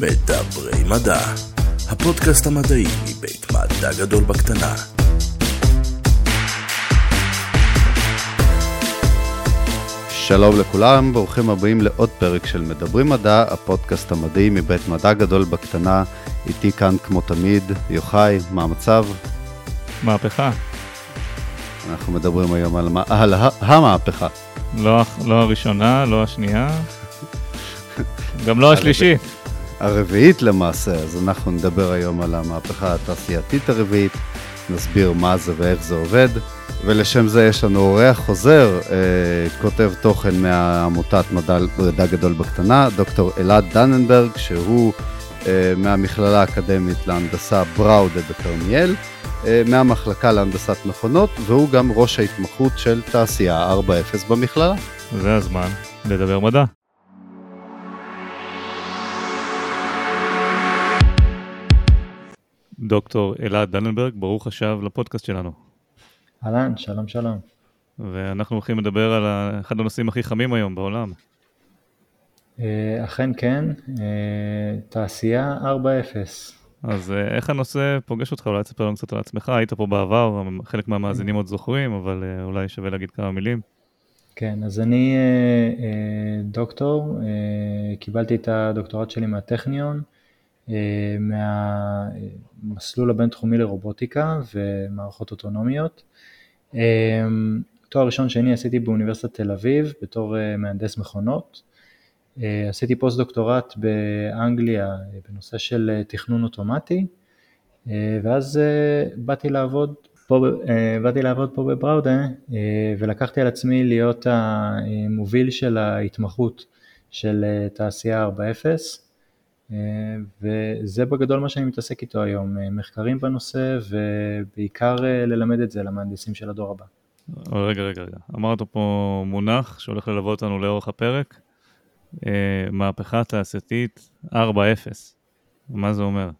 מדברי מדע, הפודקאסט המדעי מבית מדע גדול בקטנה. שלום לכולם, ברוכים הבאים לעוד פרק של מדברים מדע, הפודקאסט המדעי מבית מדע גדול בקטנה. איתי כאן כמו תמיד, יוחאי, מה המצב? מהפכה. אנחנו מדברים היום על, על המהפכה. לא, לא הראשונה, לא השנייה, גם לא השלישית. הרביעית למעשה, אז אנחנו נדבר היום על המהפכה התעשייתית הרביעית, נסביר מה זה ואיך זה עובד, ולשם זה יש לנו אורח חוזר, אה, כותב תוכן מעמותת מדע, מדע גדול בקטנה, דוקטור אלעד דננברג, שהוא אה, מהמכללה האקדמית להנדסה בראודה בכרמיאל, אה, מהמחלקה להנדסת מכונות, והוא גם ראש ההתמחות של תעשייה 4.0 במכללה. זה הזמן לדבר מדע. דוקטור אלעד דננברג, ברוך השב לפודקאסט שלנו. אהלן, שלום שלום. ואנחנו הולכים לדבר על אחד הנושאים הכי חמים היום בעולם. אה, אכן כן, אה, תעשייה 4.0. אז אה, איך הנושא פוגש אותך? אולי תספר לנו קצת על עצמך, היית פה בעבר, חלק מהמאזינים עוד זוכרים, אבל אולי שווה להגיד כמה מילים. כן, אז אני דוקטור, קיבלתי את הדוקטורט שלי מהטכניון, מהמסלול הבינתחומי לרובוטיקה ומערכות אוטונומיות. תואר ראשון שני עשיתי באוניברסיטת תל אביב בתור מהנדס מכונות. עשיתי פוסט דוקטורט באנגליה בנושא של תכנון אוטומטי ואז באתי לעבוד פה, באתי לעבוד פה בבראודה ולקחתי על עצמי להיות המוביל של ההתמחות של תעשייה 4.0 וזה בגדול מה שאני מתעסק איתו היום, מחקרים בנושא ובעיקר ללמד את זה למהנדסים של הדור הבא. רגע, רגע, רגע, אמרת פה מונח שהולך ללוות אותנו לאורך הפרק, אה, מהפכה תעשייתית 4.0, מה זה אומר?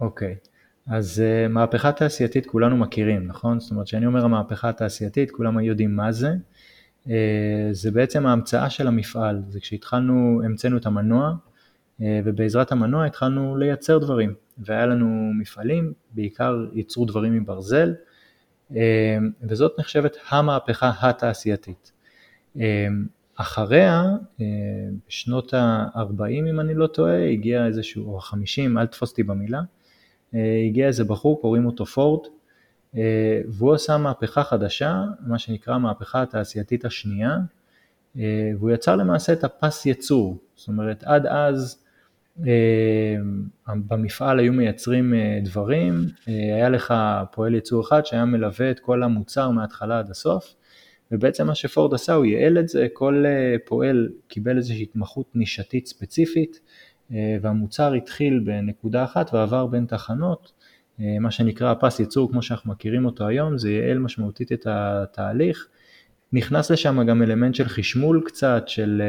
אוקיי, okay. אז uh, מהפכה תעשייתית כולנו מכירים, נכון? זאת אומרת, כשאני אומר המהפכה התעשייתית, כולם יודעים מה זה. Uh, זה בעצם ההמצאה של המפעל, זה כשהתחלנו, המצאנו את המנוע, ובעזרת המנוע התחלנו לייצר דברים, והיה לנו מפעלים, בעיקר ייצרו דברים מברזל, uh, וזאת נחשבת המהפכה התעשייתית. Uh, אחריה, אה, בשנות ה-40 אם אני לא טועה, הגיע איזשהו, או ה-50, אל תפוס אותי במילה, אה, הגיע איזה בחור, קוראים אותו פורד, אה, והוא עשה מהפכה חדשה, מה שנקרא המהפכה התעשייתית השנייה, והוא יצר למעשה את הפס ייצור, זאת אומרת עד אז במפעל היו מייצרים דברים, היה לך פועל ייצור אחד שהיה מלווה את כל המוצר מההתחלה עד הסוף, ובעצם מה שפורד עשה, הוא ייעל את זה, כל אה, פועל קיבל איזושהי התמחות נישתית ספציפית, אה, והמוצר התחיל בנקודה אחת ועבר בין תחנות, אה, מה שנקרא פס ייצור כמו שאנחנו מכירים אותו היום, זה ייעל משמעותית את התהליך. נכנס לשם גם אלמנט של חשמול קצת, של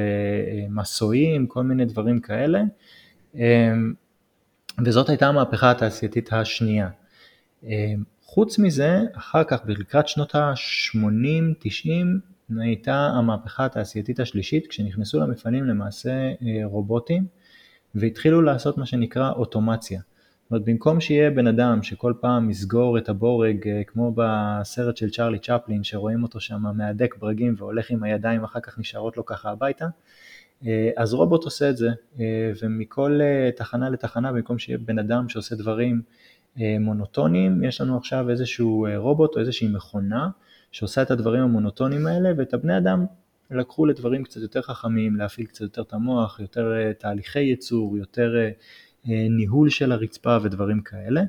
מסועים, כל מיני דברים כאלה, וזאת הייתה המהפכה התעשייתית השנייה. חוץ מזה, אחר כך לקראת שנות ה-80-90 הייתה המהפכה התעשייתית השלישית, כשנכנסו למפעלים למעשה אה, רובוטים והתחילו לעשות מה שנקרא אוטומציה. זאת אומרת, במקום שיהיה בן אדם שכל פעם יסגור את הבורג, אה, כמו בסרט של צ'רלי צ'פלין, שרואים אותו שם מהדק ברגים והולך עם הידיים, אחר כך נשארות לו ככה הביתה, אז רובוט עושה את זה, ומכל תחנה לתחנה, במקום שיהיה בן אדם שעושה דברים אה, מונוטוניים, יש לנו עכשיו איזשהו אה, רובוט או איזושהי מכונה שעושה את הדברים המונוטוניים האלה ואת הבני אדם לקחו לדברים קצת יותר חכמים, להפעיל קצת יותר את המוח, יותר אה, תהליכי ייצור, יותר ניהול של הרצפה ודברים כאלה.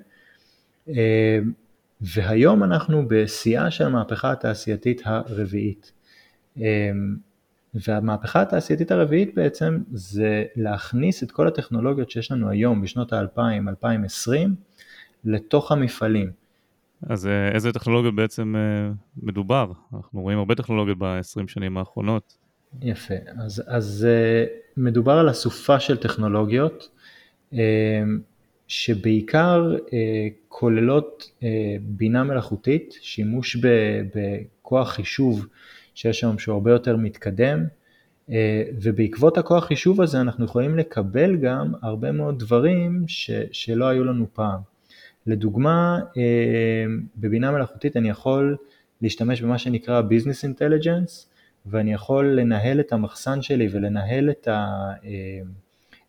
והיום אנחנו בשיאה של המהפכה התעשייתית הרביעית. והמהפכה התעשייתית הרביעית בעצם זה להכניס את כל הטכנולוגיות שיש לנו היום בשנות ה-2000, 2020, לתוך המפעלים. אז אה, איזה טכנולוגיות בעצם אה, מדובר? אנחנו רואים הרבה טכנולוגיות ב-20 שנים האחרונות. יפה, אז, אז אה, מדובר על אסופה של טכנולוגיות שבעיקר כוללות בינה מלאכותית, שימוש בכוח חישוב שיש שם שהוא הרבה יותר מתקדם, אה, ובעקבות הכוח חישוב הזה אנחנו יכולים לקבל גם הרבה מאוד דברים ש, שלא היו לנו פעם. לדוגמה, אה, בבינה מלאכותית אני יכול להשתמש במה שנקרא Business Intelligence, ואני יכול לנהל את המחסן שלי ולנהל את, ה, אה,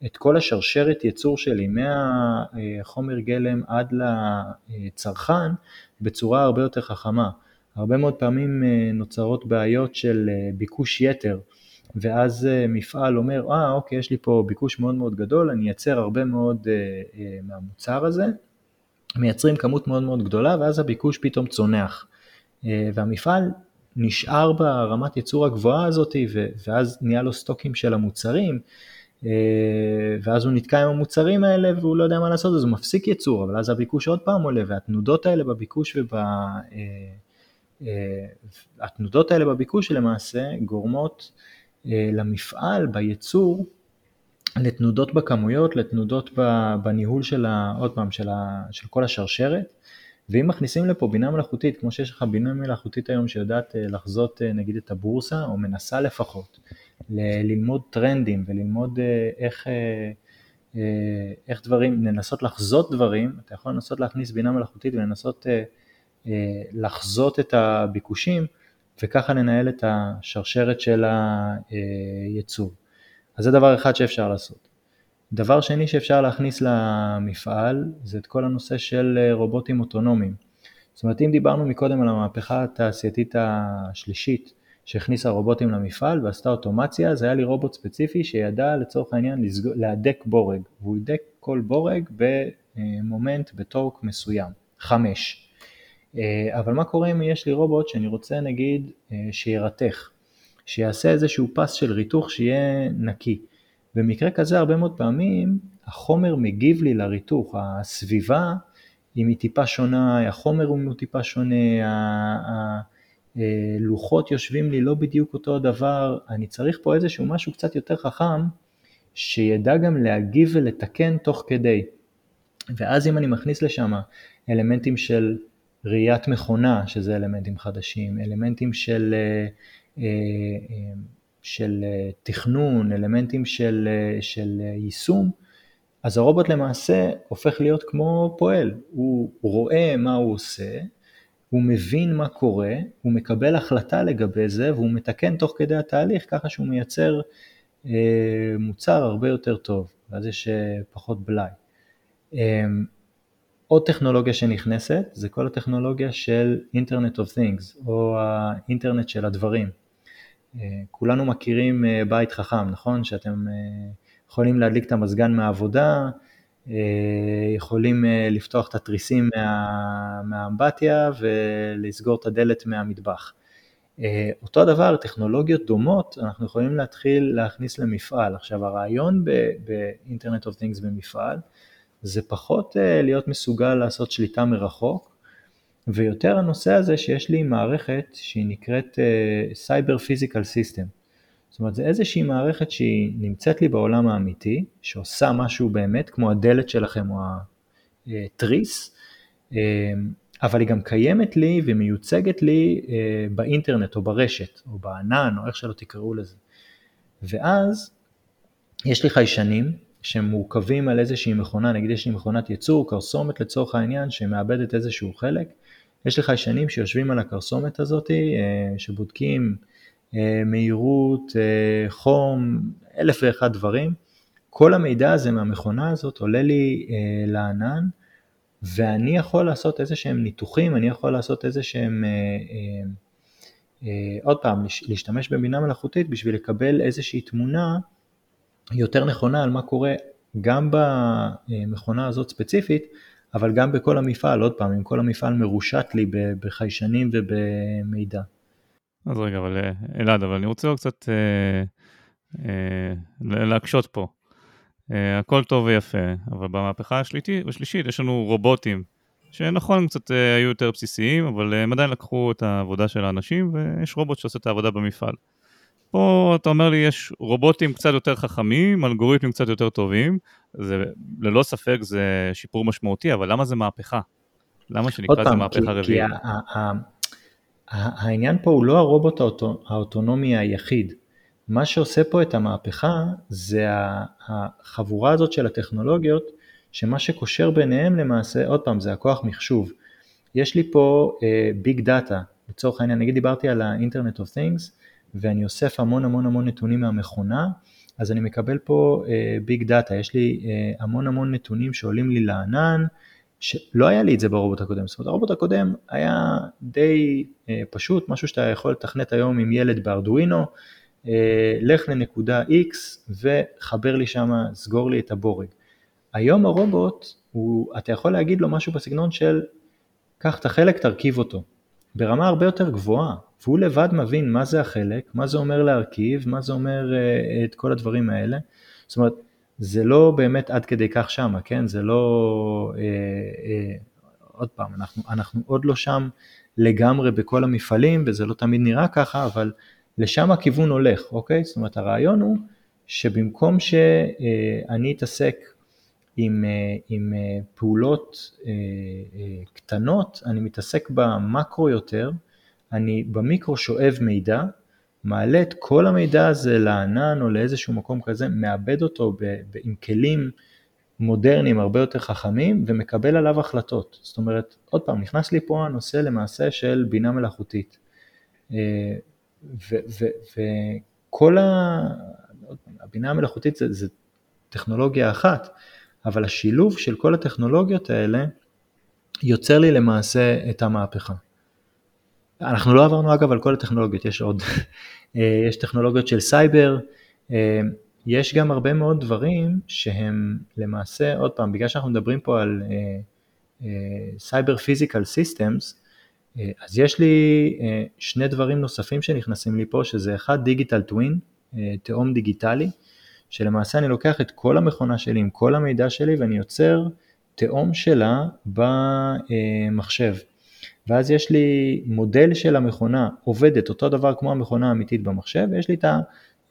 את כל השרשרת ייצור שלי מהחומר גלם עד לצרכן בצורה הרבה יותר חכמה. הרבה מאוד פעמים נוצרות בעיות של ביקוש יתר. ואז אה, מפעל אומר, אה אוקיי, יש לי פה ביקוש מאוד מאוד גדול, אני אייצר הרבה מאוד אה, אה, מהמוצר הזה, מייצרים כמות מאוד מאוד גדולה, ואז הביקוש פתאום צונח. אה, והמפעל נשאר ברמת ייצור הגבוהה הזאת, ואז נהיה לו סטוקים של המוצרים, אה, ואז הוא נתקע עם המוצרים האלה והוא לא יודע מה לעשות, אז הוא מפסיק ייצור, אבל אז הביקוש עוד פעם עולה, והתנודות האלה בביקוש וב... אה, אה, התנודות האלה בביקוש למעשה גורמות אה, למפעל בייצור לתנודות בכמויות, לתנודות בניהול של, ה, עוד פעם, של, ה, של כל השרשרת. ואם מכניסים לפה בינה מלאכותית, כמו שיש לך בינה מלאכותית היום שיודעת אה, לחזות אה, נגיד את הבורסה, או מנסה לפחות, ללמוד טרנדים וללמוד איך, איך דברים, לנסות לחזות דברים, אתה יכול לנסות להכניס בינה מלאכותית ולנסות לחזות את הביקושים, וככה לנהל את השרשרת של הייצור. אז זה דבר אחד שאפשר לעשות. דבר שני שאפשר להכניס למפעל זה את כל הנושא של רובוטים אוטונומיים. זאת אומרת אם דיברנו מקודם על המהפכה התעשייתית השלישית שהכניסה רובוטים למפעל ועשתה אוטומציה, זה היה לי רובוט ספציפי שידע לצורך העניין להדק בורג, והוא הידק כל בורג במומנט, בטורק מסוים, חמש. אה, אבל מה קורה אם יש לי רובוט שאני רוצה נגיד אה, שירתך, שיעשה איזשהו פס של ריתוך שיהיה נקי. במקרה כזה הרבה מאוד פעמים החומר מגיב לי לריתוך, הסביבה אם היא טיפה שונה, החומר הוא טיפה שונה, הלוחות אה, יושבים לי לא בדיוק אותו הדבר, אני צריך פה איזשהו משהו קצת יותר חכם שידע גם להגיב ולתקן תוך כדי. ואז אם אני מכניס לשם אלמנטים של ראיית מכונה, שזה אלמנטים חדשים, אלמנטים של, אה, אה, של אה, תכנון, אלמנטים של, של יישום, אז הרובוט למעשה הופך להיות כמו פועל, הוא רואה מה הוא עושה, הוא מבין מה קורה, הוא מקבל החלטה לגבי זה והוא מתקן תוך כדי התהליך ככה שהוא מייצר מוצר הרבה יותר טוב, ואז יש פחות בלאי. עוד טכנולוגיה שנכנסת זה כל הטכנולוגיה של אינטרנט of things או האינטרנט של הדברים. אה, כולנו מכירים אה, בית חכם, נכון? שאתם אה, יכולים להדליק את המזגן מהעבודה, יכולים לפתוח את התריסים מה, מהאמבטיה ולסגור את הדלת מהמטבח. אותו דבר, טכנולוגיות דומות, אנחנו יכולים להתחיל להכניס למפעל. עכשיו הרעיון ב Internet of Things במפעל זה פחות אה, להיות מסוגל לעשות שליטה מרחוק, ויותר הנושא הזה שיש לי מערכת שהיא נקראת cyber physical system. זאת אומרת, זה איזושהי מערכת שהיא נמצאת לי בעולם האמיתי, שעושה משהו באמת, כמו הדלת שלכם או התריס, אה, אבל היא גם קיימת לי ומיוצגת לי אה, באינטרנט או ברשת, או בענן, או איך שלא תקראו לזה. ואז יש לי חיישנים שמורכבים על איזושהי מכונה, נגיד יש לי מכונת ייצור, קרסומת לצורך העניין, שמאבדת איזשהו חלק, יש לך חיישנים שיושבים על הקרסומת הזאת, אה, שבודקים אה, מהירות, אה, חום, אלף ואחד דברים. כל המידע הזה מהמכונה הזאת עולה לי לענן, ואני יכול לעשות איזה שהם ניתוחים, אני יכול לעשות איזה שהם, עוד פעם, להשתמש בבינה מלאכותית בשביל לקבל איזושהי תמונה יותר נכונה על מה קורה גם במכונה הזאת ספציפית, אבל גם בכל המפעל, עוד פעם, אם כל המפעל מרושת לי בחיישנים ובמידע. אז רגע, אבל אה, אלעד, אבל אני רוצה קצת אה, אה, להקשות פה. אה, הכל טוב ויפה, אבל במהפכה השלישית, השלישית יש לנו רובוטים, שנכון, קצת אה, היו יותר בסיסיים, אבל הם עדיין לקחו את העבודה של האנשים, ויש רובוט שעושה את העבודה במפעל. פה אתה אומר לי יש רובוטים קצת יותר חכמים, אלגוריתמים קצת יותר טובים, זה ללא ספק זה שיפור משמעותי, אבל למה זה מהפכה? למה שנקרא לזה מהפכה רביעית? העניין פה הוא לא הרובוט האוטונומי היחיד, מה שעושה פה את המהפכה זה החבורה הזאת של הטכנולוגיות, שמה שקושר ביניהם למעשה, עוד פעם, זה הכוח מחשוב. יש לי פה big uh, data, לצורך העניין, נגיד דיברתי על ה-Internet of Things, ואני אוסף המון המון המון נתונים מהמכונה, אז אני מקבל פה big uh, data, יש לי אה, המון המון נתונים שעולים לי לענן, שלא היה לי את זה ברובוט הקודם, זאת אומרת הרובוט הקודם היה די uh, פשוט, משהו שאתה יכול לתכנת היום עם ילד בארדואינו, uh, לך לנקודה X וחבר לי שם, סגור לי את הבורג. היום הרובוט, הוא, אתה יכול להגיד לו משהו בסגנון של קח את החלק, תרכיב אותו, ברמה הרבה יותר גבוהה, והוא לבד מבין מה זה החלק, מה זה אומר להרכיב, מה זה אומר uh, את כל הדברים האלה. זאת אומרת, זה לא באמת עד כדי כך שמה, כן? זה לא... אה, אה, עוד פעם, אנחנו, אנחנו עוד לא שם לגמרי בכל המפעלים, וזה לא תמיד נראה ככה, אבל לשם הכיוון הולך, אוקיי? זאת אומרת, הרעיון הוא שבמקום שאני אתעסק עם, עם פעולות קטנות, אני מתעסק במקרו יותר, אני במיקרו שואב מידע, מעלה את כל המידע הזה לענן או לאיזשהו מקום כזה, מאבד אותו עם כלים מודרניים הרבה יותר חכמים ומקבל עליו החלטות. זאת אומרת, עוד פעם, נכנס לי פה הנושא למעשה של בינה מלאכותית. וכל ה... הבינה המלאכותית זה, זה טכנולוגיה אחת, אבל השילוב של כל הטכנולוגיות האלה יוצר לי למעשה את המהפכה. אנחנו לא עברנו אגב על כל הטכנולוגיות, יש עוד, אה, יש טכנולוגיות של סייבר, אה, יש גם הרבה מאוד דברים שהם למעשה, עוד פעם, בגלל שאנחנו מדברים פה על cyber physical systems, אז יש לי שני דברים נוספים שנכנסים לי פה, שזה אחד digital twin, תאום דיגיטלי, שלמעשה אני לוקח את כל המכונה שלי עם כל המידע שלי ואני יוצר תאום שלה במחשב. ואז יש לי מודל של המכונה עובדת אותו דבר כמו המכונה האמיתית במחשב, ויש לי את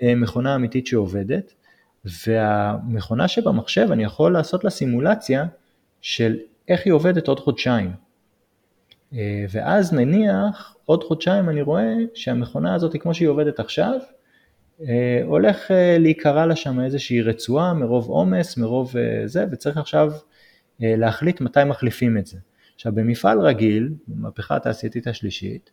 המכונה האמיתית שעובדת, והמכונה שבמחשב אני יכול לעשות לה סימולציה של איך היא עובדת עוד חודשיים. ואז נניח עוד חודשיים אני רואה שהמכונה הזאת כמו שהיא עובדת עכשיו, אה, הולך אה, להיקרע לה שם איזושהי רצועה מרוב עומס, מרוב אה, זה, וצריך עכשיו להחליט מתי מחליפים את זה. עכשיו במפעל רגיל, במהפכה התעשייתית השלישית,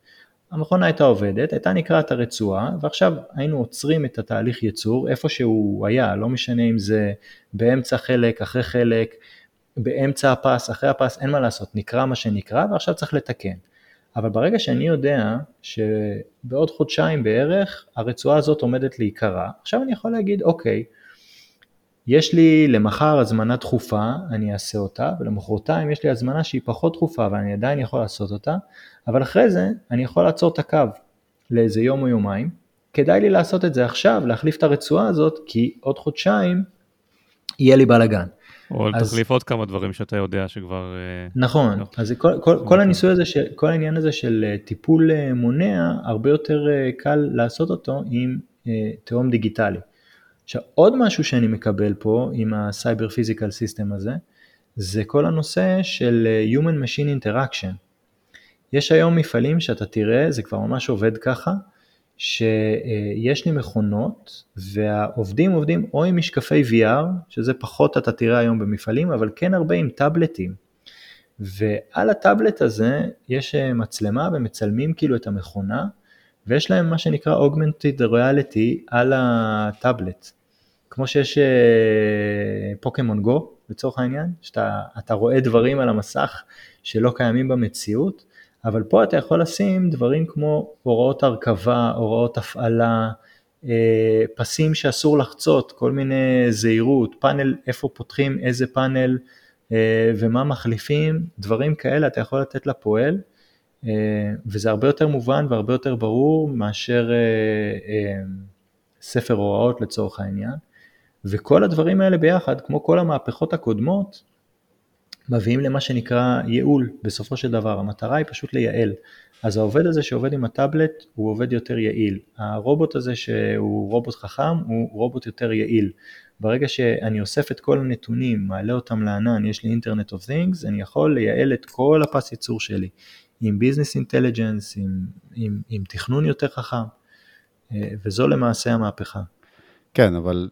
המכונה הייתה עובדת, הייתה נקרעת הרצועה, ועכשיו היינו עוצרים את התהליך ייצור איפה שהוא היה, לא משנה אם זה באמצע חלק, אחרי חלק, באמצע הפס, אחרי הפס, אין מה לעשות, נקרא מה שנקרא, ועכשיו צריך לתקן. אבל ברגע שאני יודע שבעוד חודשיים בערך הרצועה הזאת עומדת להיקרע, עכשיו אני יכול להגיד אוקיי, יש לי למחר הזמנה דחופה, אני אעשה אותה, ולמחרתיים יש לי הזמנה שהיא פחות דחופה ואני עדיין יכול לעשות אותה, אבל אחרי זה אני יכול לעצור את הקו לאיזה יום או יומיים, כדאי לי לעשות את זה עכשיו, להחליף את הרצועה הזאת, כי עוד חודשיים יהיה לי בלאגן. או אז... תחליף עוד כמה דברים שאתה יודע שכבר... אה, נכון, לא. אז כל, כל, כל הניסוי הזה, ש, כל העניין הזה של אה, טיפול אה, מונע, הרבה יותר קל לעשות אותו עם תהום דיגיטלי. עכשיו עוד משהו שאני מקבל פה עם ה-Cyber Physical System הזה, זה כל הנושא של Human Machine Interaction. יש היום מפעלים שאתה תראה, זה כבר ממש עובד ככה, שיש לי מכונות והעובדים עובדים או עם משקפי VR, שזה פחות אתה תראה היום במפעלים, אבל כן הרבה עם טאבלטים. ועל הטאבלט הזה יש מצלמה ומצלמים כאילו את המכונה, ויש להם מה שנקרא Augmented Reality על הטאבלט. כמו שיש פוקימון גו לצורך העניין, שאתה רואה דברים על המסך שלא קיימים במציאות, אבל פה אתה יכול לשים דברים כמו הוראות הרכבה, הוראות הפעלה, אה, פסים שאסור לחצות, כל מיני זהירות, פאנל, איפה פותחים איזה פאנל אה, ומה מחליפים, דברים כאלה אתה יכול לתת לפועל, אה, וזה הרבה יותר מובן והרבה יותר ברור מאשר ספר הוראות לצורך העניין. וכל הדברים האלה ביחד, כמו כל המהפכות הקודמות, מביאים למה שנקרא ייעול בסופו של דבר, המטרה היא פשוט לייעל. אז העובד הזה שעובד עם הטאבלט הוא עובד יותר יעיל, הרובוט הזה שהוא רובוט חכם הוא רובוט יותר יעיל. ברגע שאני אוסף את כל הנתונים, מעלה אותם לענן, יש לי אינטרנט אוף things, אני יכול לייעל את כל הפס ייצור שלי עם ביזנס אינטליג'נס, עם, עם, עם תכנון יותר חכם. וזו למעשה המהפכה. כן, אבל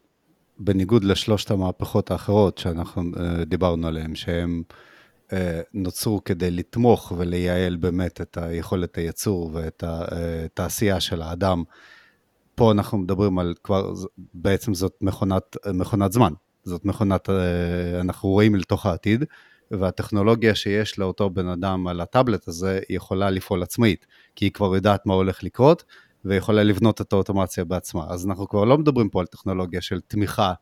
בניגוד לשלושת המהפכות האחרות שאנחנו דיברנו עליהן, שהן נוצרו כדי לתמוך ולייעל באמת את היכולת הייצור ואת התעשייה של האדם, פה אנחנו מדברים על כבר, בעצם זאת מכונת, מכונת זמן. זאת מכונת, אנחנו רואים לתוך העתיד, והטכנולוגיה שיש לאותו בן אדם על הטאבלט הזה, היא יכולה לפעול עצמאית, כי היא כבר יודעת מה הולך לקרות, ויכולה לבנות את האוטומציה בעצמה. אז אנחנו כבר לא מדברים פה על טכנולוגיה של תמיכה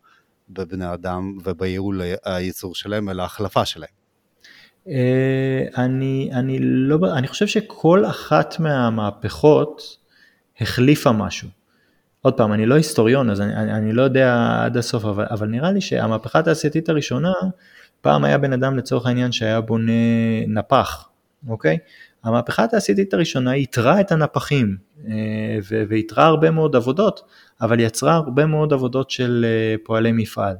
בבני אדם ובייעול הייצור שלהם, אלא החלפה שלהם. אה, אני, אני, לא, אני חושב שכל אחת מהמהפכות החליפה משהו. עוד פעם, אני לא היסטוריון, אז אני, אני, אני לא יודע עד הסוף, אבל, אבל נראה לי שהמהפכה התעשייתית הראשונה, פעם היה בן אדם לצורך העניין שהיה בונה נפח, אוקיי? המהפכה התעשייתית הראשונה ייתרה את הנפחים אה, וייתרה הרבה מאוד עבודות, אבל יצרה הרבה מאוד עבודות של אה, פועלי מפעל.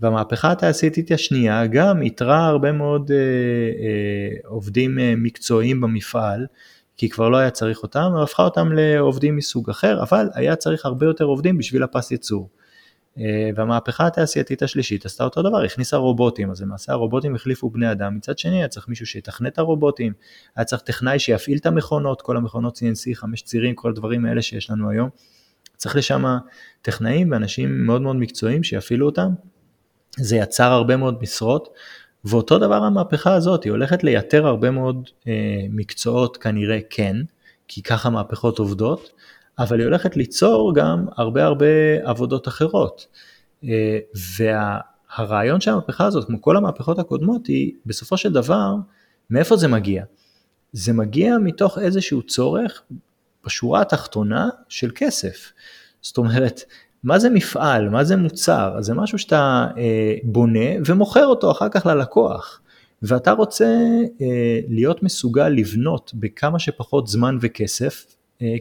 והמהפכה התעשייתית השנייה גם ייתרה הרבה מאוד אה, עובדים מקצועיים במפעל, כי כבר לא היה צריך אותם, והפכה אותם לעובדים מסוג אחר, אבל היה צריך הרבה יותר עובדים בשביל הפס ייצור. אה, והמהפכה התעשייתית השלישית עשתה אותו דבר, הכניסה רובוטים, אז למעשה הרובוטים החליפו בני אדם, מצד שני היה צריך מישהו שיתכנת את הרובוטים, היה צריך טכנאי שיפעיל את המכונות, כל המכונות CNC, חמש צירים, כל הדברים האלה שיש לנו היום, צריך לשם טכנאים ואנשים מאוד מאוד מקצועיים שיפעילו אותם, זה יצר הרבה מאוד משרות, ואותו דבר המהפכה הזאת, היא הולכת לייתר הרבה מאוד אה, מקצועות כנראה כן, כי ככה מהפכות עובדות, אבל היא הולכת ליצור גם הרבה הרבה עבודות אחרות. אה, והרעיון של המהפכה הזאת, כמו כל המהפכות הקודמות, היא בסופו של דבר, מאיפה זה מגיע? זה מגיע מתוך איזשהו צורך בשורה התחתונה של כסף. זאת אומרת, מה זה מפעל? מה זה מוצר? זה משהו שאתה אה, בונה ומוכר אותו אחר כך ללקוח. ואתה רוצה אה, להיות מסוגל לבנות בכמה שפחות זמן וכסף,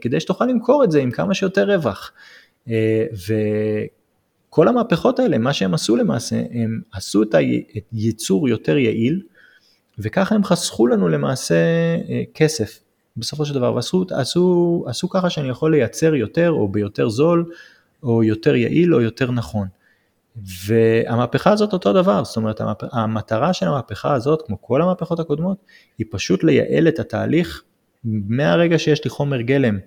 כדי שתוכל למכור את זה עם כמה שיותר רווח. אה, וכל המהפכות האלה, מה שהם עשו למעשה, הם עשו את הייצור יותר יעיל, וככה הם חסכו לנו למעשה אה, כסף בסופו של דבר, ועשו עשו, עשו ככה שאני יכול לייצר יותר או ביותר זול, או יותר יעיל או יותר נכון. והמהפכה הזאת אותו דבר, זאת אומרת המטרה של המהפכה הזאת, כמו כל המהפכות הקודמות, היא פשוט לייעל את התהליך מהרגע שיש לי חומר גלם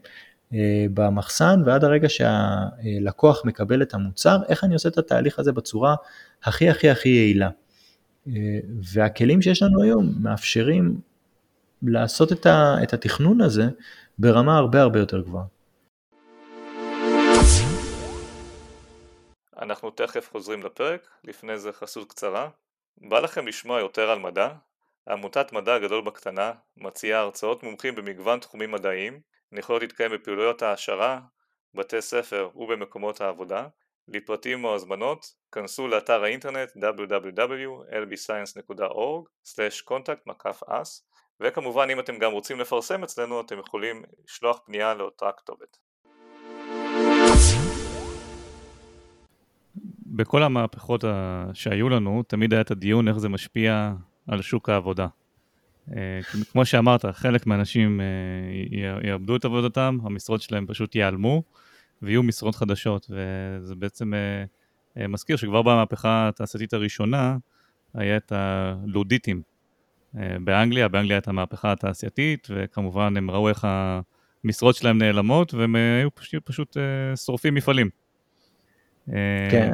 אה, במחסן ועד הרגע שהלקוח מקבל את המוצר, איך אני עושה את התהליך הזה בצורה הכי הכי הכי יעילה. אה, והכלים שיש לנו היום מאפשרים לעשות את התכנון הזה ברמה הרבה הרבה יותר גבוהה. אנחנו תכף חוזרים לפרק, לפני זה חסות קצרה. בא לכם לשמוע יותר על מדע? עמותת מדע גדול בקטנה מציעה הרצאות מומחים במגוון תחומים מדעיים, הן יכולות להתקיים בפעילויות העשרה, בתי ספר ובמקומות העבודה. לפרטים או הזמנות, כנסו לאתר האינטרנט www.lbscience.org/contact-us וכמובן אם אתם גם רוצים לפרסם אצלנו אתם יכולים לשלוח פנייה לאותה כתובת. בכל המהפכות שהיו לנו, תמיד היה את הדיון איך זה משפיע על שוק העבודה. אה, כמו שאמרת, חלק מהאנשים אה, יאבדו את עבודתם, המשרות שלהם פשוט ייעלמו, ויהיו משרות חדשות, וזה בעצם אה, מזכיר שכבר במהפכה התעשייתית הראשונה, היה את הלודיטים באנגליה, באנגליה הייתה המהפכה התעשייתית, וכמובן הם ראו איך המשרות שלהם נעלמות, והם היו פשוט, פשוט שורפים מפעלים. כן.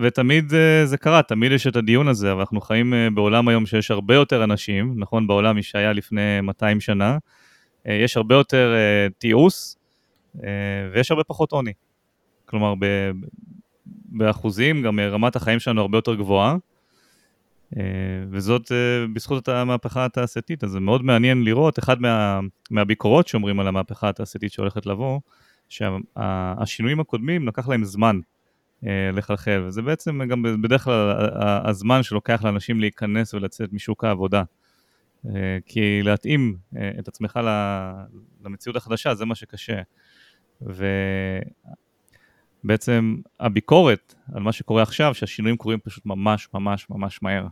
ותמיד אה, זה קרה, תמיד יש את הדיון הזה, אבל אנחנו חיים אה, בעולם היום שיש הרבה יותר אנשים, נכון, בעולם שהיה לפני 200 שנה, אה, יש הרבה יותר תיעוש ויש הרבה פחות עוני. כלומר, ב, באחוזים, גם רמת החיים שלנו הרבה יותר גבוהה, וזאת בזכות המהפכה התעשייתית, אז זה מאוד מעניין לראות, אחד מה, מהביקורות שאומרים על המהפכה התעשייתית שהולכת לבוא, שהשינויים הקודמים לקח להם זמן לחלחל, וזה בעצם גם בדרך כלל הזמן שלוקח לאנשים להיכנס ולצאת משוק העבודה. אה, כי להתאים אה, את עצמך למציאות החדשה זה מה שקשה. ובעצם הביקורת על מה שקורה עכשיו, שהשינויים קורים פשוט ממש ממש ממש מהר.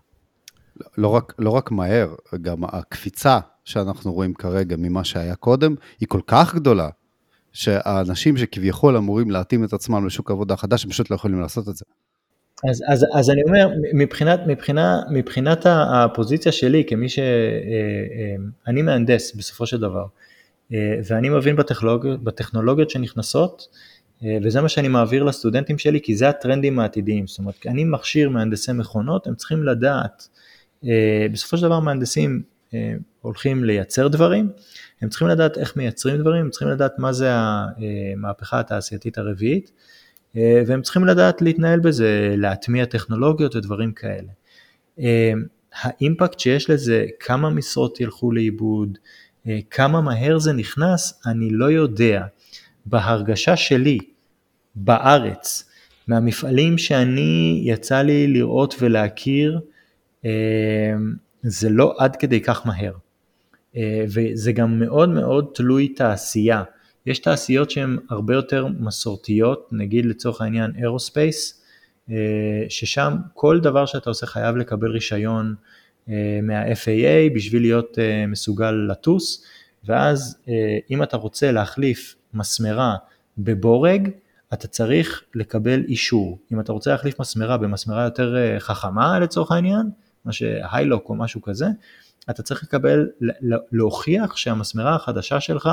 לא רק, לא רק מהר, גם הקפיצה שאנחנו רואים כרגע ממה שהיה קודם, היא כל כך גדולה, שהאנשים שכביכול אמורים להתאים את עצמם לשוק העבודה החדש, הם פשוט לא יכולים לעשות את זה. אז, אז, אז אני אומר, מבחינת, מבחינה, מבחינת הפוזיציה שלי, כמי ש... אה, אה, אני מהנדס בסופו של דבר, אה, ואני מבין בטכנולוגיות, בטכנולוגיות שנכנסות, וזה מה שאני מעביר לסטודנטים שלי, כי זה הטרנדים העתידיים. זאת אומרת, אני מכשיר מהנדסי מכונות, הם צריכים לדעת, בסופו של דבר מהנדסים הולכים לייצר דברים, הם צריכים לדעת איך מייצרים דברים, הם צריכים לדעת מה זה המהפכה התעשייתית הרביעית, אה, והם צריכים לדעת להתנהל בזה, להטמיע טכנולוגיות ודברים כאלה. אה, האימפקט שיש לזה, כמה משרות ילכו לאיבוד, אה, כמה מהר זה נכנס, אני לא יודע. בהרגשה שלי, בארץ, מהמפעלים שאני יצא לי לראות ולהכיר, זה לא עד כדי כך מהר. וזה גם מאוד מאוד תלוי תעשייה. יש תעשיות שהן הרבה יותר מסורתיות, נגיד לצורך העניין אירוספייס, אה, ששם כל דבר שאתה עושה חייב לקבל רישיון אה, מה-FAA בשביל להיות אה, מסוגל לטוס, ואז אם אתה רוצה להחליף מסמרה בבורג, אתה צריך לקבל אישור. אם אתה רוצה להחליף מסמרה במסמרה יותר חכמה לצורך העניין, מה שהיילוק או משהו כזה, אתה צריך לקבל, להוכיח שהמסמרה החדשה שלך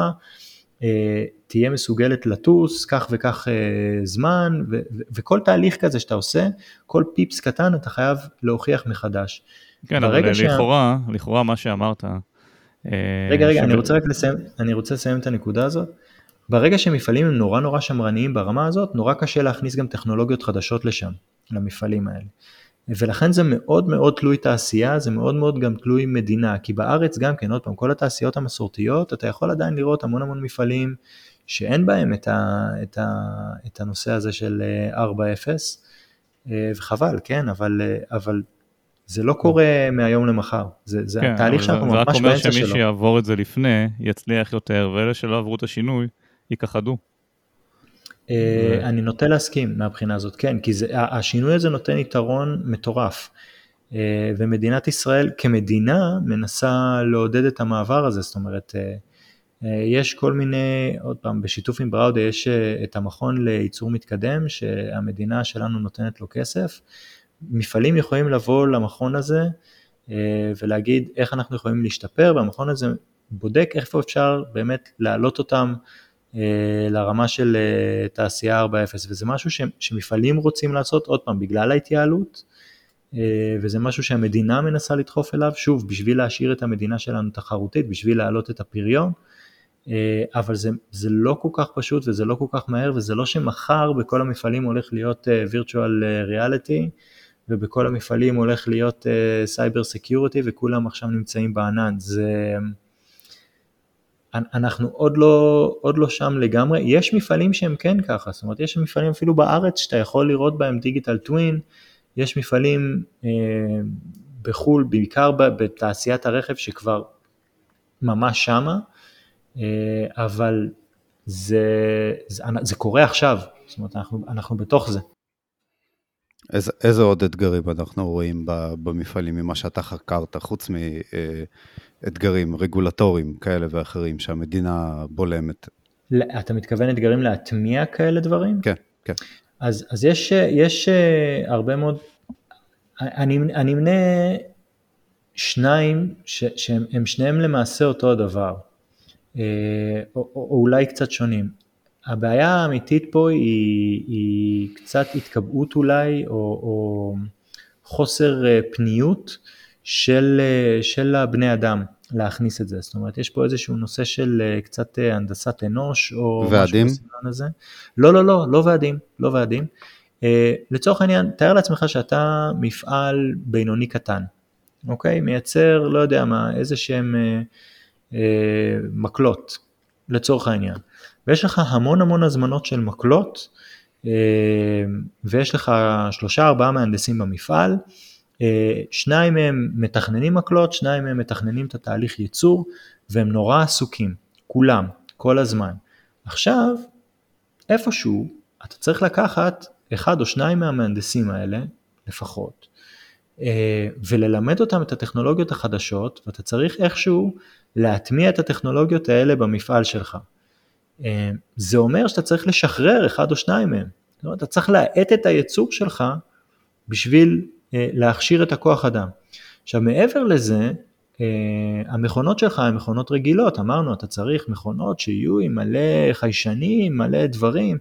אה, תהיה מסוגלת לטוס כך וכך אה, זמן, ו- וכל תהליך כזה שאתה עושה, כל פיפס קטן אתה חייב להוכיח מחדש. כן, אבל שה... לכאורה, לכאורה מה שאמרת. אה, רגע, רגע, ש... אני רוצה רק לסיים, אני רוצה לסיים את הנקודה הזאת. ברגע שמפעלים הם נורא נורא שמרניים ברמה הזאת, נורא קשה להכניס גם טכנולוגיות חדשות לשם, למפעלים האלה. ולכן זה מאוד מאוד תלוי תעשייה, זה מאוד מאוד גם תלוי מדינה, כי בארץ גם כן, עוד פעם, כל התעשיות המסורתיות, אתה יכול עדיין לראות המון המון מפעלים שאין בהם את, ה, את, ה, את הנושא הזה של 4-0, אה, אה, וחבל, כן, אבל, אה, אבל זה לא קורה מהיום למחר, זה, זה כן, תהליך שאנחנו ממש באמצע שלו. זה רק אומר שמי שיעבור את זה לפני, יצליח יותר, ואלה שלא עברו את השינוי, ייכחדו. אה, אני נוטה להסכים מהבחינה הזאת, כן, כי זה, השינוי הזה נותן יתרון מטורף. אה, ומדינת ישראל כמדינה מנסה לעודד את המעבר הזה, זאת אומרת, אה, יש כל מיני, עוד פעם, בשיתוף עם בראודה יש את המכון לייצור מתקדם, שהמדינה שלנו נותנת לו כסף. מפעלים יכולים לבוא למכון הזה ולהגיד איך אנחנו יכולים להשתפר, והמכון הזה בודק איפה אפשר באמת להעלות אותם לרמה של אה, תעשייה 4.0 וזה משהו שמפעלים רוצים לעשות עוד פעם בגלל ההתייעלות אה, וזה משהו שהמדינה מנסה לדחוף אליו שוב בשביל להשאיר את המדינה שלנו תחרותית בשביל להעלות את הפריון אבל זה, זה לא כל כך פשוט וזה לא כל כך מהר וזה לא שמחר בכל המפעלים הולך להיות virtual reality ובכל המפעלים הולך להיות cyber security וכולם עכשיו נמצאים בענן. זה אנחנו עוד לא, עוד לא שם לגמרי, יש מפעלים שהם כן ככה, זאת אומרת יש מפעלים אפילו בארץ שאתה יכול לראות בהם דיגיטל טווין, יש מפעלים אה, בחו"ל, בעיקר בתעשיית הרכב שכבר ממש שמה, אה, אבל זה, זה, זה קורה עכשיו, זאת אומרת אנחנו, אנחנו בתוך זה. איזה, איזה עוד אתגרים אנחנו רואים במפעלים ממה שאתה חקרת, חוץ מ... אה, אתגרים רגולטוריים כאלה ואחרים שהמדינה בולמת. אתה מתכוון אתגרים להטמיע כאלה דברים? כן, כן. אז, אז יש, יש אה, הרבה מאוד, אני, אני אמנה שניים ש, שהם שניהם למעשה אותו הדבר, אה, או, או, או אולי קצת שונים. הבעיה האמיתית פה היא, היא קצת התקבעות אולי, או, או חוסר אה, פניות של, אה, של הבני אדם להכניס את זה. זאת אומרת, יש פה איזשהו נושא של אה, קצת אה, הנדסת אנוש, או ועדים? משהו בסגנון הזה. לא, לא, לא, לא ועדים, לא ועדים. לצורך העניין, תאר לעצמך שאתה מפעל בינוני קטן, אוקיי? מייצר, לא יודע מה, איזה שהם אה, מקלות, לצורך העניין. ויש לך המון המון הזמנות של מקלות, אה, ויש לך שלושה ארבעה מהנדסים במפעל, אה, שניים מהם מתכננים מקלות, שניים מהם מתכננים את התהליך ייצור, והם נורא עסוקים, כולם, כל הזמן. עכשיו, איפשהו, אתה צריך לקחת אחד או שניים מהמהנדסים האלה, לפחות, אה, וללמד אותם את הטכנולוגיות החדשות, ואתה צריך איכשהו להטמיע את הטכנולוגיות האלה במפעל שלך. אה, זה אומר שאתה צריך לשחרר אחד או שניים מהם. זאת אומרת, אתה צריך להאט את הייצור שלך בשביל אה, להכשיר את הכוח אדם. עכשיו מעבר לזה, המכונות שלך הן מכונות רגילות, אמרנו אתה צריך מכונות שיהיו עם מלא חיישנים, מלא דברים,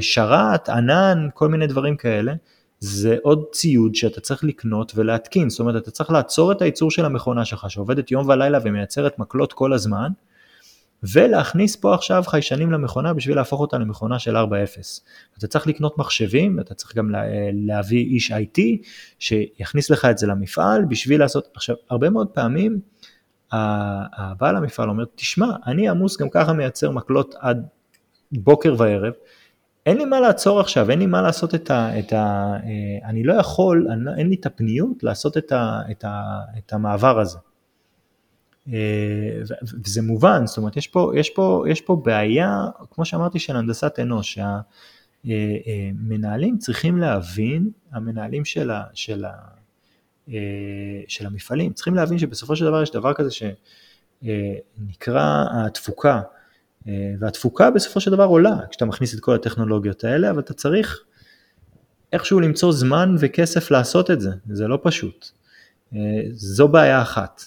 שרת, ענן, כל מיני דברים כאלה. זה עוד ציוד שאתה צריך לקנות ולהתקין, זאת אומרת אתה צריך לעצור את הייצור של המכונה שלך שעובדת יום ולילה ומייצרת מקלות כל הזמן, ולהכניס פה עכשיו חיישנים למכונה בשביל להפוך אותה למכונה של 4.0. אתה צריך לקנות מחשבים, אתה צריך גם להביא איש IT שיכניס לך את זה למפעל בשביל לעשות, עכשיו הרבה מאוד פעמים הבעל המפעל אומר, תשמע, אני עמוס גם ככה מייצר מקלות עד בוקר וערב, אין לי מה לעצור עכשיו, אין לי מה לעשות את ה... את ה אה, אני לא יכול, לא, אין לי את הפניות לעשות את, ה, את, ה, את המעבר הזה. אה, וזה מובן, זאת אומרת, יש פה, יש, פה, יש פה בעיה, כמו שאמרתי, של הנדסת אנוש, שהמנהלים אה, צריכים להבין, המנהלים של, ה, של, ה, של המפעלים, צריכים להבין שבסופו של דבר יש דבר כזה שנקרא התפוקה. אה, והתפוקה בסופו של דבר עולה כשאתה מכניס את כל הטכנולוגיות האלה, אבל אתה צריך איכשהו למצוא זמן וכסף לעשות את זה, זה לא פשוט. אה, זו בעיה אחת.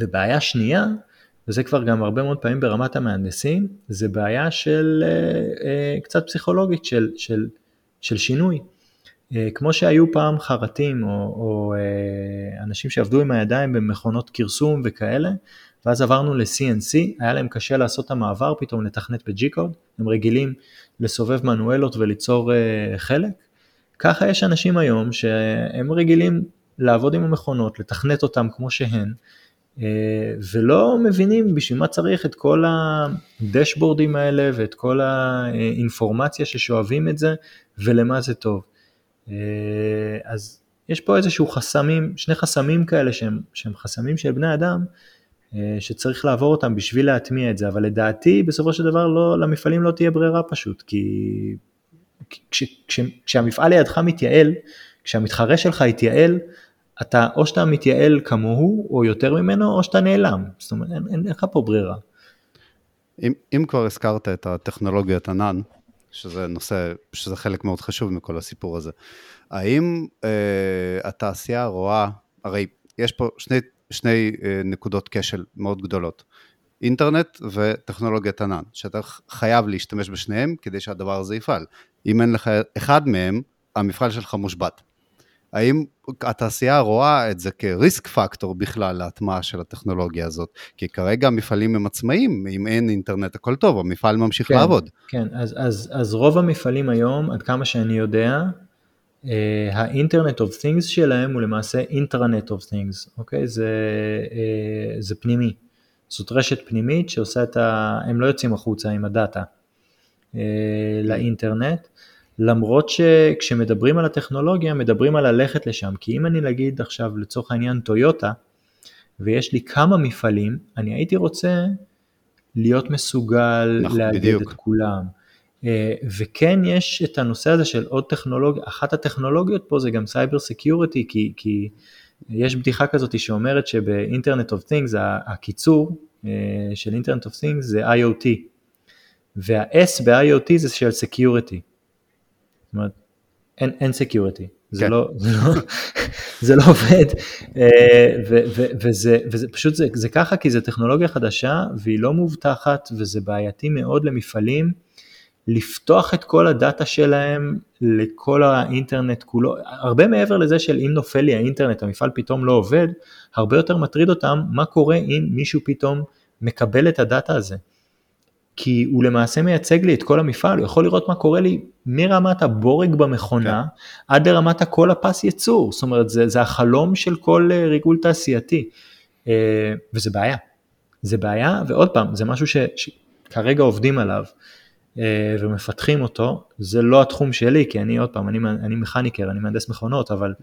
ובעיה שנייה, וזה כבר גם הרבה מאוד פעמים ברמת המהנדסים, זה בעיה של אה, קצת פסיכולוגית של, של, של שינוי. כמו שהיו פעם חרטים או, או אנשים שעבדו עם הידיים במכונות כרסום וכאלה, ואז עברנו ל-CNC, היה להם קשה לעשות את המעבר פתאום לתכנת ב-G-Code, הם רגילים לסובב מנואלות וליצור חלק. ככה יש אנשים היום שהם רגילים לעבוד עם המכונות, לתכנת אותם כמו שהן, ולא מבינים בשביל מה צריך את כל הדשבורדים האלה ואת כל האינפורמציה ששואבים את זה ולמה זה טוב. Uh, אז יש פה איזשהו חסמים, שני חסמים כאלה שהם, שהם חסמים של בני אדם, אה, שצריך לעבור אותם בשביל להטמיע את זה, אבל לדעתי בסופו של דבר לא, למפעלים לא תהיה ברירה פשוט, כי כש, כש, כשהמפעל לידך מתייעל, כשהמתחרה שלך יתייעל, אתה או שאתה מתייעל כמוהו או יותר ממנו או שאתה נעלם, זאת אומרת אין, אין לך פה ברירה. אם, אם כבר הזכרת את הטכנולוגיית ענן, שזה נושא, שזה חלק מאוד חשוב מכל הסיפור הזה, האם אה, התעשייה רואה, הרי יש פה שני שני אה, נקודות כשל מאוד גדולות. אינטרנט וטכנולוגיית ענן, שאתה חייב להשתמש בשניהם כדי שהדבר הזה יפעל. אם אין לך אחד מהם, המפעל שלך מושבת. האם התעשייה רואה את זה כריסק פקטור בכלל להטמעה של הטכנולוגיה הזאת? כי כרגע המפעלים הם עצמאיים, אם אין אינטרנט הכל טוב, המפעל ממשיך כן, לעבוד. כן, אז, אז, אז רוב המפעלים היום, עד כמה שאני יודע, אה, ה Internet of Things שלהם הוא למעשה Intranet of Things, אוקיי? זה, אה, זה פנימי. זאת רשת פנימית שעושה את ה... הם לא יוצאים החוצה עם הדאטה אה, לאינטרנט, למרות שכשמדברים על הטכנולוגיה מדברים על ללכת לשם, כי אם אני נגיד עכשיו לצורך העניין טויוטה, ויש לי כמה מפעלים, אני הייתי רוצה להיות מסוגל נכון, לאגד את כולם. אה, וכן יש את הנושא הזה של עוד טכנולוגיה, אחת הטכנולוגיות פה זה גם cyber security, כי, כי יש בדיחה כזאת שאומרת שב Internet of Things הקיצור אה, של Internet of Things זה IoT, וה-S ב-IoT זה של security. אומרת, אין, אין security, זה, כן. לא, זה, לא, זה לא עובד, אה, ו, ו, וזה, וזה פשוט, זה, זה ככה כי זו טכנולוגיה חדשה והיא לא מובטחת וזה בעייתי מאוד למפעלים. לפתוח את כל הדאטה שלהם לכל האינטרנט כולו, הרבה מעבר לזה של אם נופל לי האינטרנט, המפעל פתאום לא עובד, הרבה יותר מטריד אותם מה קורה אם מישהו פתאום מקבל את הדאטה הזה. כי הוא למעשה מייצג לי את כל המפעל, הוא יכול לראות מה קורה לי מרמת הבורג במכונה כן. עד לרמת הכל הפס ייצור, זאת אומרת זה, זה החלום של כל אה, ריגול תעשייתי, אה, וזה בעיה. זה בעיה, ועוד פעם, זה משהו ש, שכרגע עובדים עליו. אה, ומפתחים אותו, זה לא התחום שלי, כי אני עוד פעם, אני, אני מכניקר, אני מהנדס מכונות, אבל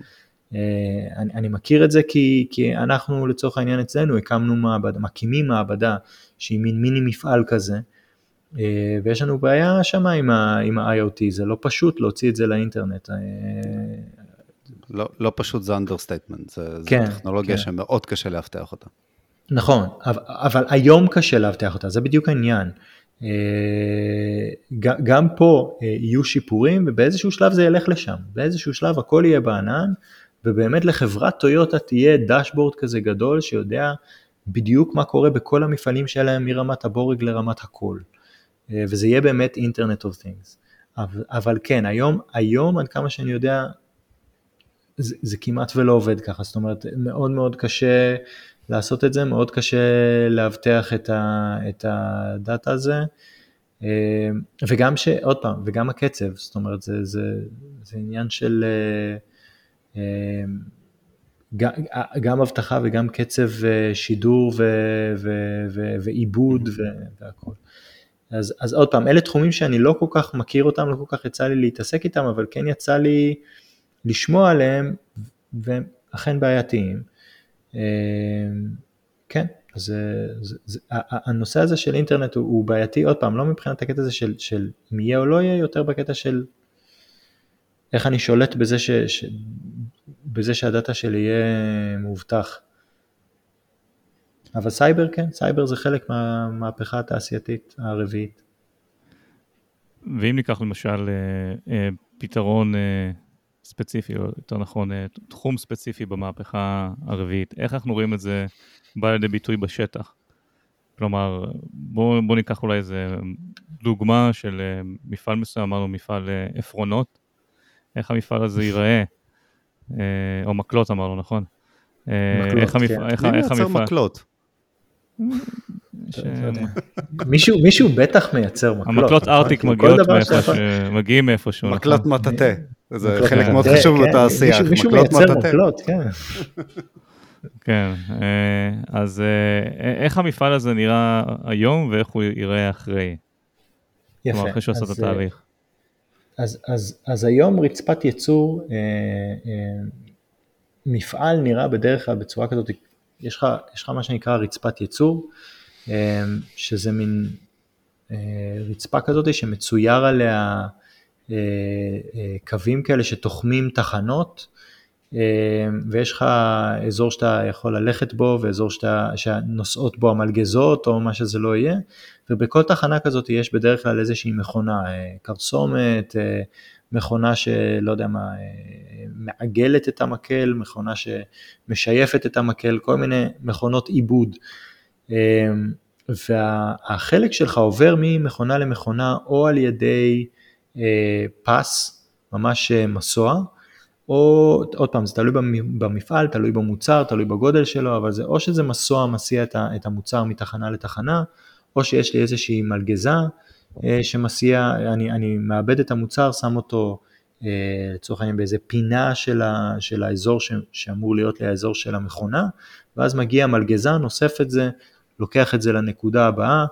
אני, אני מכיר את זה כי, כי אנחנו לצורך העניין אצלנו הקמנו מעבדה, מקימים מעבדה שהיא מין מיני מפעל כזה, ויש לנו בעיה שם עם, עם ה-IoT, זה לא פשוט להוציא את זה לאינטרנט. לא, לא פשוט זה understatement, זה, כן, טכנולוגיה כן. שמאוד קשה לאבטח אותה. נכון, אבל, אבל היום קשה לאבטח אותה, זה בדיוק העניין. גם פה יהיו שיפורים ובאיזשהו שלב זה ילך לשם, באיזשהו שלב הכל יהיה בענן ובאמת לחברת טויוטה תהיה dashboard כזה גדול שיודע בדיוק מה קורה בכל המפעלים שלהם מרמת הבורג לרמת הכל. וזה יהיה באמת אינטרנט אוף things. אבל, אבל כן, היום, היום עד כמה שאני יודע, זה, זה כמעט ולא עובד ככה, זאת אומרת, מאוד מאוד קשה לעשות את זה, מאוד קשה לאבטח את, ה, את הדאטה הזה, וגם ש... עוד פעם, וגם הקצב, זאת אומרת, זה, זה, זה עניין של גם אבטחה וגם קצב שידור ועיבוד והכל. אז, אז עוד פעם, אלה תחומים שאני לא כל כך מכיר אותם, לא כל כך יצא לי להתעסק איתם, אבל כן יצא לי לשמוע עליהם, והם אכן בעייתיים. אה, כן, אז זה, זה, הנושא הזה של אינטרנט הוא, הוא בעייתי, עוד פעם, לא מבחינת הקטע הזה של, של אם יהיה או לא יהיה, יותר בקטע של איך אני שולט בזה, ש, ש, בזה שהדאטה שלי יהיה מאובטח. אבל סייבר כן, סייבר זה חלק מהמהפכה התעשייתית הרביעית. ואם ניקח למשל אה, אה, פתרון אה, ספציפי, או יותר נכון, תחום ספציפי במהפכה הרביעית, איך אנחנו רואים את זה בא לידי ביטוי בשטח? כלומר, בואו בוא ניקח אולי איזה דוגמה של מפעל מסוים, אמרנו מפעל עפרונות, איך המפעל הזה ייראה, או מקלות אמרנו, נכון? מקלות, איך המפעל, כן. איך, מי מייצר מקלות? מישהו מישהו בטח מייצר מקלות. המקלות נכון? ארטיק מגיעות מאיפה מגיעים מאיפשהו. מקלות נכון? מטאטא, זה חלק מאוד חשוב כן, בתעשייה. מישהו מייצר מקלות, כן. כן, אה, אז אה, איך המפעל הזה נראה היום ואיך הוא ייראה אחרי? יפה. כלומר, אחרי שהוא עושה את התהליך. אז, אז, אז היום רצפת ייצור, אה, אה, מפעל נראה בדרך כלל בצורה כזאת יש לך, יש לך מה שנקרא רצפת ייצור, אה, שזה מין אה, רצפה כזאת שמצויר עליה אה, קווים כאלה שתוחמים תחנות, ויש לך אזור שאתה יכול ללכת בו ואזור שאתה, שנוסעות בו המלגזות או מה שזה לא יהיה, ובכל תחנה כזאת יש בדרך כלל איזושהי מכונה, כרסומת, מכונה שלא יודע מה, מעגלת את המקל, מכונה שמשייפת את המקל, כל מיני מכונות עיבוד. אמ, והחלק שלך עובר ממכונה למכונה או על ידי אה, פס, ממש אה, מסוע, או עוד פעם, זה תלוי במפעל, תלוי במוצר, תלוי בגודל שלו, אבל זה או שזה מסוע מסיע את המוצר מתחנה לתחנה, או שיש לי איזושהי מלגזה אה, שמסיע, אני, אני מאבד את המוצר, שם אותו לצורך העניין באיזה פינה של, ה, של האזור ש, שאמור להיות לי האזור של המכונה, ואז מגיע מלגזן, אוסף את זה, לוקח את זה לנקודה הבאה,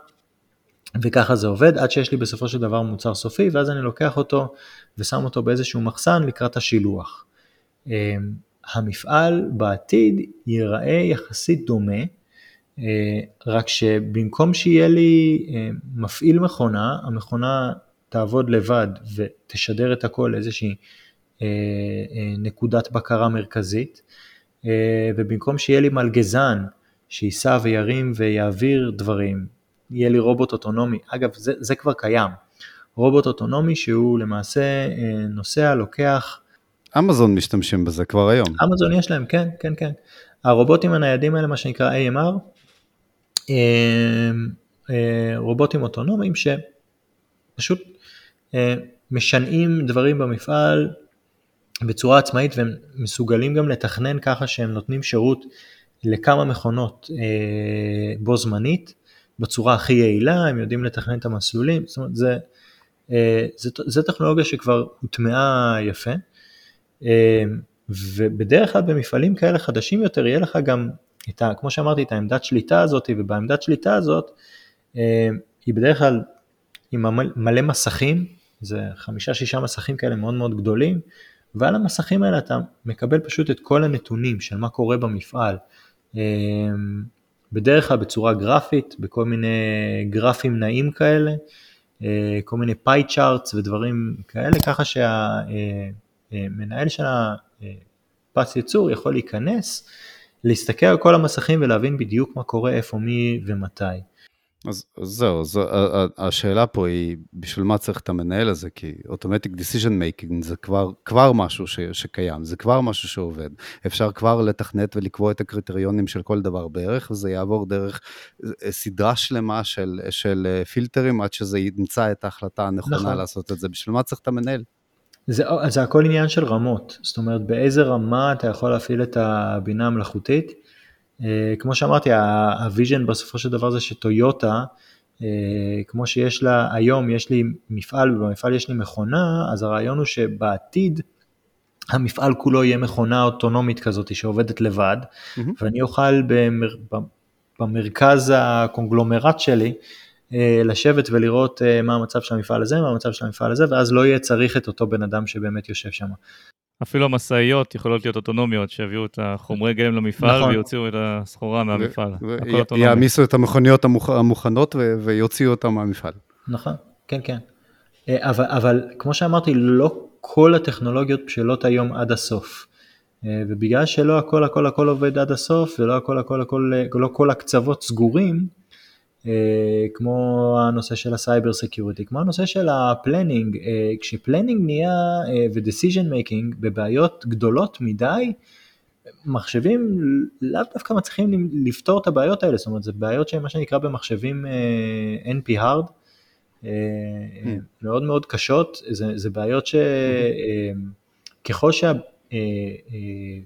וככה זה עובד עד שיש לי בסופו של דבר מוצר סופי, ואז אני לוקח אותו ושם אותו באיזשהו מחסן לקראת השילוח. אה, המפעל בעתיד ייראה יחסית דומה, אה, רק שבמקום שיהיה לי מפעיל מכונה, המכונה תעבוד לבד ותשדר את הכל לאיזושהי אה, אה, נקודת בקרה מרכזית, אה, ובמקום שיהיה לי מלגזן שייסע וירים ויעביר דברים, יהיה לי רובוט אוטונומי, אגב זה, זה כבר קיים, רובוט אוטונומי שהוא למעשה נוסע, לוקח... אמזון משתמשים בזה כבר היום. אמזון יש להם, כן, כן, כן. הרובוטים הניידים האלה, מה שנקרא AMR, רובוטים אוטונומיים שפשוט אה, משנעים דברים במפעל בצורה עצמאית והם מסוגלים גם לתכנן ככה שהם נותנים שירות לכמה מכונות אה, בו זמנית בצורה הכי יעילה, הם יודעים לתכנן את המסלולים, זאת אומרת זה, אה, זה, זה טכנולוגיה שכבר הוטמעה יפה. ובדרך כלל במפעלים כאלה חדשים יותר יהיה לך גם את ה, כמו שאמרתי את העמדת שליטה הזאת ובעמדת שליטה הזאת היא בדרך כלל עם מלא מסכים זה חמישה שישה מסכים כאלה מאוד מאוד גדולים, ועל המסכים האלה אתה מקבל פשוט את כל הנתונים של מה קורה במפעל. אמ, בדרך כלל בצורה גרפית, בכל מיני גרפים נעים כאלה, אה, כל מיני פאי צ'ארטס ודברים כאלה, ככה שהמנהל אה, אה, של הפס ייצור יכול להיכנס, להסתכל על כל המסכים ולהבין בדיוק מה קורה, איפה, מי ומתי. אז זהו, זו, השאלה פה היא, בשביל מה צריך את המנהל הזה? כי Automatic Decision Making זה כבר, כבר משהו ש, שקיים, זה כבר משהו שעובד. אפשר כבר לתכנת ולקבוע את הקריטריונים של כל דבר בערך, וזה יעבור דרך אה, סדרה שלמה של, של אה, פילטרים עד שזה ימצא את ההחלטה הנכונה נכון. לעשות את זה. בשביל מה צריך את המנהל? זה, זה הכל עניין של רמות, זאת אומרת באיזה רמה אתה יכול להפעיל את הבינה המלאכותית. אה, כמו שאמרתי, ה vision בסופו של דבר זה שטויוטה, אה, כמו שיש לה, היום יש לי מפעל ובמפעל יש לי מכונה, אז הרעיון הוא שבעתיד המפעל כולו יהיה מכונה אוטונומית כזאת שעובדת לבד, mm-hmm. ואני אוכל במר, במרכז הקונגלומרט שלי, לשבת ולראות מה המצב של המפעל הזה, מה המצב של המפעל הזה, ואז לא יהיה צריך את אותו בן אדם שבאמת יושב שם. אפילו המשאיות יכולות להיות אוטונומיות, שיביאו את החומרי גלם למפעל נכון. ויוציאו את הסחורה מהמפעל. יעמיסו את המכוניות המוכנות ויוציאו אותן מהמפעל. נכון, כן, כן. אה, אבל, אבל כמו שאמרתי, לא כל הטכנולוגיות בשלות היום עד הסוף. אה, ובגלל שלא הכל הכל הכל עובד עד הסוף ולא הכל הכל הכל, לא כל הקצוות סגורים, אה, כמו הנושא של ה cyber security, כמו הנושא של ה planning, אה, כש planning נהיה אה, ו-decision making בבעיות גדולות מדי, מחשבים לאו דווקא מצליחים לפתור את הבעיות האלה, זאת אומרת זה בעיות שהן מה שנקרא במחשבים NP hard, mm. מאוד מאוד קשות, זה, זה בעיות שככל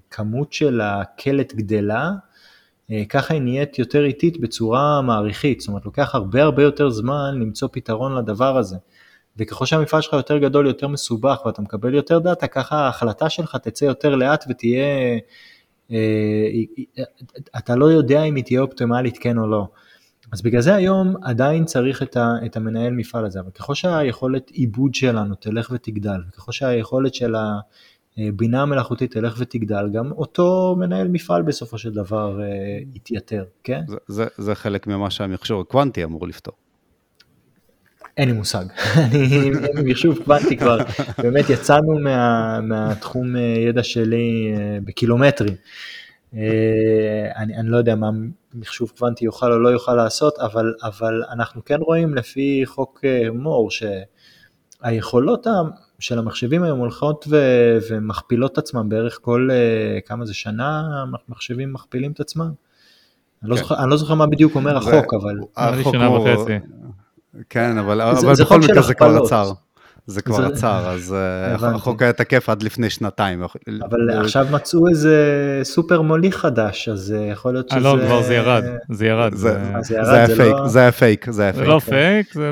שהכמות של הקלט גדלה, אה, ככה היא נהיית יותר איטית בצורה מעריכית, זאת אומרת לוקח הרבה הרבה יותר זמן למצוא פתרון לדבר הזה. וככל שהמפעל שלך יותר גדול, יותר מסובך ואתה מקבל יותר דאטה, ככה ההחלטה שלך תצא יותר לאט ותהיה, אה, אתה לא יודע אם היא תהיה אופטימלית כן או לא. אז בגלל זה היום עדיין צריך את המנהל מפעל הזה, אבל ככל שהיכולת עיבוד שלנו תלך ותגדל, וככל שהיכולת של ה... בינה מלאכותית תלך ותגדל, גם אותו מנהל מפעל בסופו של דבר אה, יתייתר, כן? זה, זה, זה חלק ממה שהמכשור הקוונטי אמור לפתור. אין לי מושג, אני מחשוב קוונטי כבר, באמת יצאנו מה, מהתחום אה, ידע שלי אה, בקילומטרים. אני, אני לא יודע מה מחשוב קוונטי יוכל או לא יוכל לעשות, אבל, אבל אנחנו כן רואים לפי חוק מור שהיכולות של המחשבים היום הולכות ו- ומכפילות את עצמם בערך כל, uh, כמה זה שנה, מחשבים מכפילים את עצמם. אני, לא כן. זוכר, אני לא זוכר מה בדיוק אומר החוק, אבל... החוק וחצי. כן, אבל, זה, אבל זה בכל מקרה זה כבר עצר. זה כבר זה... עצר, אז אה, החוק היה תקף עד לפני שנתיים. אבל עכשיו מצאו איזה סופר מוליך חדש, אז אה, יכול להיות שזה... לא, כבר זה ירד, זה ירד. זה היה פייק, זה היה פייק, זה היה פייק. זה לא פייק, זה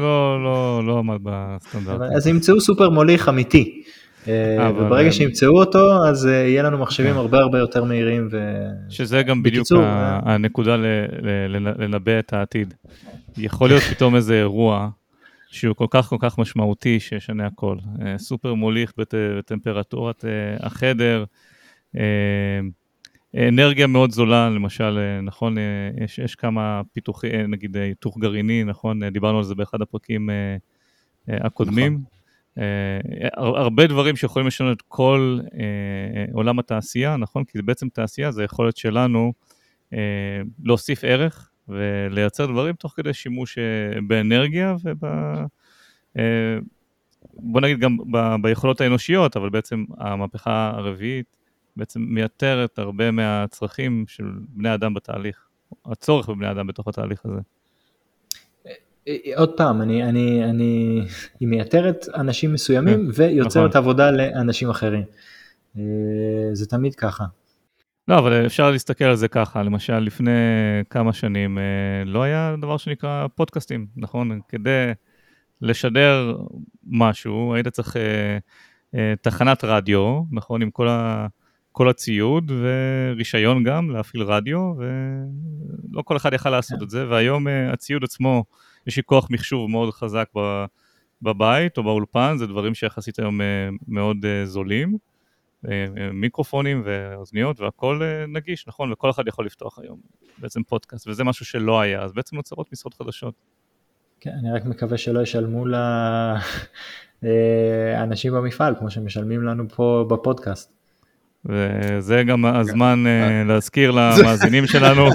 לא עמד בסטנדרט. אז ימצאו סופר מוליך אמיתי. אה, וברגע שימצאו אותו, אז יהיה לנו מחשבים כן. הרבה הרבה יותר מהירים. שזה גם בדיוק הנקודה לנבא את העתיד. יכול להיות פתאום איזה אירוע. שהוא כל כך כל כך משמעותי שישנה הכל. אה, סופר מוליך בת, בטמפרטורת אה, החדר, אה, אנרגיה מאוד זולה, למשל, נכון, יש, יש כמה פיתוחים, נגיד היתוך גרעיני, נכון, דיברנו על זה באחד הפרקים הקודמים. נכון. הרבה דברים שיכולים לשנות את כל עולם התעשייה, נכון? כי בעצם תעשייה, זה יכולת שלנו להוסיף ערך ולייצר דברים תוך כדי שימוש אה, באנרגיה וב... אה, בוא נגיד גם ב... ביכולות האנושיות, אבל בעצם המהפכה הרביעית בעצם מייתרת הרבה מהצרכים של בני אדם בתהליך, הצורך בבני אדם בתוך התהליך הזה. אה, עוד פעם, אני, אני, אני, היא מייתרת אנשים מסוימים כן, ויוצרת נכון. עבודה לאנשים אחרים. זה תמיד ככה. לא, אבל אפשר להסתכל על זה ככה, למשל לפני כמה שנים אה, לא היה דבר שנקרא פודקאסטים, נכון? כדי לשדר משהו, היית צריך אה, אה, תחנת רדיו, נכון? עם כל, ה, כל הציוד ורישיון גם להפעיל רדיו, ולא כל אחד יכל לעשות את זה, והיום הציוד עצמו, יש לי כוח מחשוב מאוד חזק בבית או באולפן, זה דברים שיחסית היום מאוד זולים. אה, מיקרופונים ואוזניות והכל אה, נגיש, נכון? וכל אחד יכול לפתוח היום בעצם פודקאסט, וזה משהו שלא היה, אז בעצם נוצרות משרות חדשות. כן, אני רק מקווה שלא ישלמו לאנשים במפעל, כמו שמשלמים לנו פה בפודקאסט. וזה גם הזמן uh, להזכיר למאזינים שלנו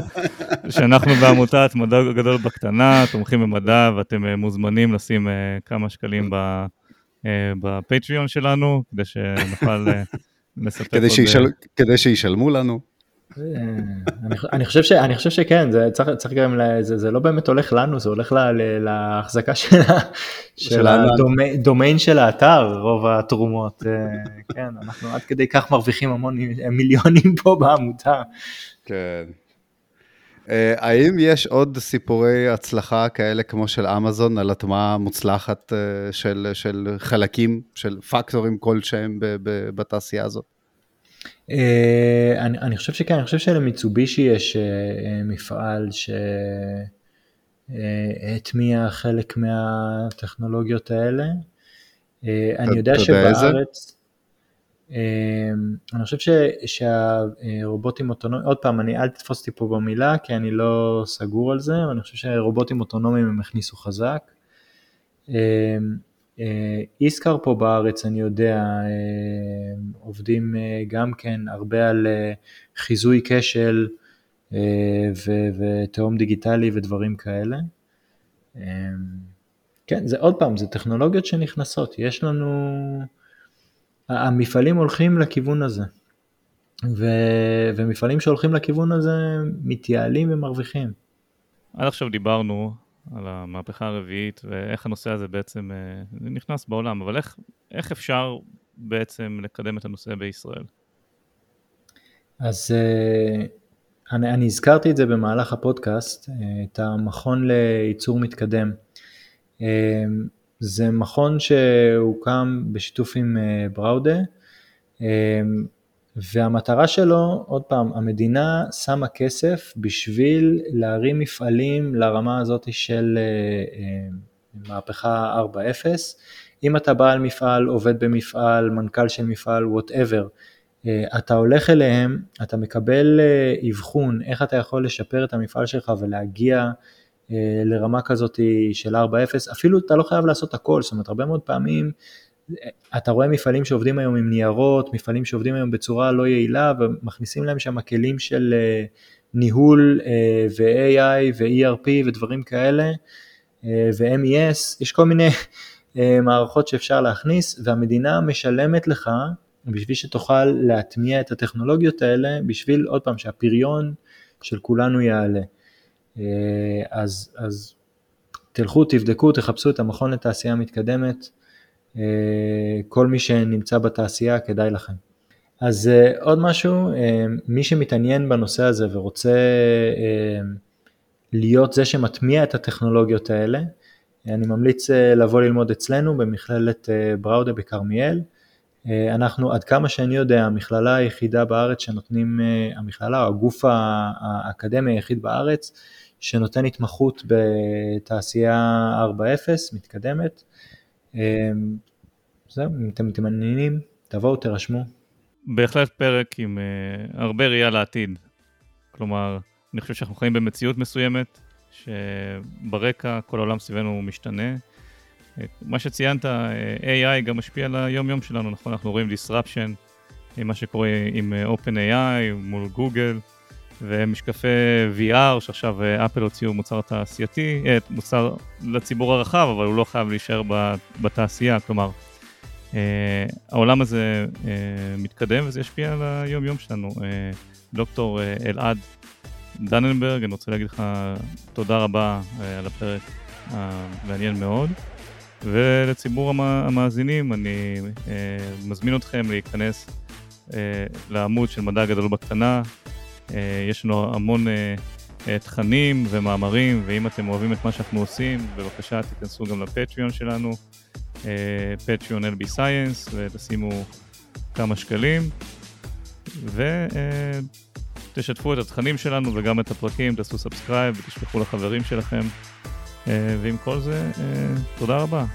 שאנחנו בעמותת מדע גדול בקטנה, תומכים במדע, ואתם מוזמנים לשים כמה שקלים בפטריון שלנו, כדי שנוכל עוד... כדי שישלמו לנו. אני חושב ש, אני חושב שכן, זה צריך, צריך גם, זה, זה לא באמת הולך לנו, זה הולך להחזקה של, של הדומיין של האתר, רוב התרומות, אה, כן, אנחנו עד כדי כך מרוויחים המון מיליונים פה בעמותה. כן. אה, האם יש עוד סיפורי הצלחה כאלה כמו של אמזון על הטמעה מוצלחת אה, של, של חלקים, של פקטורים כלשהם בתעשייה הזאת? אה, אני, אני חושב שכן, אני חושב שלמיצובישי יש מפעל שהטמיע חלק מהטכנולוגיות האלה. אני יודע שבארץ, אני חושב ש, שהרובוטים אוטונומיים, עוד פעם, אני, אל תתפוס אותי פה במילה, כי אני לא סגור על זה, אבל אני חושב שרובוטים אוטונומיים הם הכניסו חזק. איסקר פה בארץ, אני יודע, אה, עובדים אה, גם כן הרבה על אה, חיזוי כשל ותהום דיגיטלי ודברים כאלה. כן, זה עוד פעם, זה טכנולוגיות שנכנסות, יש לנו, המפעלים הולכים לכיוון הזה, ו, ומפעלים שהולכים לכיוון הזה מתייעלים ומרוויחים. עד עכשיו דיברנו על המהפכה הרביעית ואיך הנושא הזה בעצם אה, נכנס בעולם, אבל איך, איך אפשר בעצם לקדם את הנושא בישראל? אז אה, אני, אני הזכרתי את זה במהלך הפודקאסט, אה, את המכון לייצור מתקדם. זה מכון שהוקם בשיתוף עם בראודה, והמטרה שלו, עוד פעם, המדינה שמה כסף בשביל להרים מפעלים לרמה הזאת של אה, אה, מהפכה 4.0. אם אתה בעל מפעל, עובד במפעל, מנכ"ל של מפעל, וואטאבר, אה, אתה הולך אליהם, אתה מקבל אבחון איך אתה יכול לשפר את המפעל שלך ולהגיע לרמה כזאת של 4.0, אפילו אתה לא חייב לעשות הכל, זאת אומרת הרבה מאוד פעמים אתה רואה מפעלים שעובדים היום עם ניירות, מפעלים שעובדים היום בצורה לא יעילה ומכניסים להם שם כלים של אה, ניהול אה, ו-AI ו-ERP ודברים כאלה אה, ו-MES, יש כל מיני מערכות שאפשר להכניס והמדינה משלמת לך בשביל שתוכל להטמיע את הטכנולוגיות האלה, בשביל עוד פעם שהפריון של כולנו יעלה. אז, אז תלכו, תבדקו, תחפשו את המכון לתעשייה מתקדמת, אה, כל מי שנמצא בתעשייה כדאי לכם. אז אה, עוד משהו, אה, מי שמתעניין בנושא הזה ורוצה להיות זה שמטמיע את הטכנולוגיות האלה, אני ממליץ לבוא ללמוד אצלנו במכללת בראודה בכרמיאל. אנחנו, עד כמה שאני יודע, המכללה היחידה בארץ שנותנים, המכללה או הגוף האקדמי היחיד בארץ שנותן התמחות בתעשייה 4.0 מתקדמת. אמ, זהו, אם אתם מתעניינים, תבואו, תירשמו. בהחלט פרק עם uh, הרבה ראייה לעתיד. כלומר, אני חושב שאנחנו חיים במציאות מסוימת, שברקע כל העולם סביבנו משתנה. Uh, מה שציינת, אה, AI גם משפיע על היום-יום שלנו, נכון? אנחנו רואים disruption, מה שקורה עם OpenAI מול גוגל. ומשקפי VR, שעכשיו אה, אפל הוציאו מוצר תעשייתי, אה, מוצר לציבור הרחב, אבל הוא לא חייב להישאר בתעשייה, כלומר, אה, העולם הזה מתקדם וזה ישפיע על היום-יום שלנו. דוקטור אלעד דננברג, אני רוצה להגיד לך תודה רבה על הפרק המעניין מאוד. ולציבור המאזינים, אני מזמין אתכם להיכנס לעמוד של מדע גדול בקטנה, אה, יש לנו המון אה, אה, תכנים ומאמרים, ואם אתם אוהבים את מה שאנחנו עושים, בבקשה תיכנסו גם לפטריון שלנו, פטריון LB Science, ותשימו כמה שקלים, ותשתפו את התכנים שלנו וגם את הפרקים, תעשו subscribe ותשלחו לחברים שלכם. ועם כל זה, תודה רבה.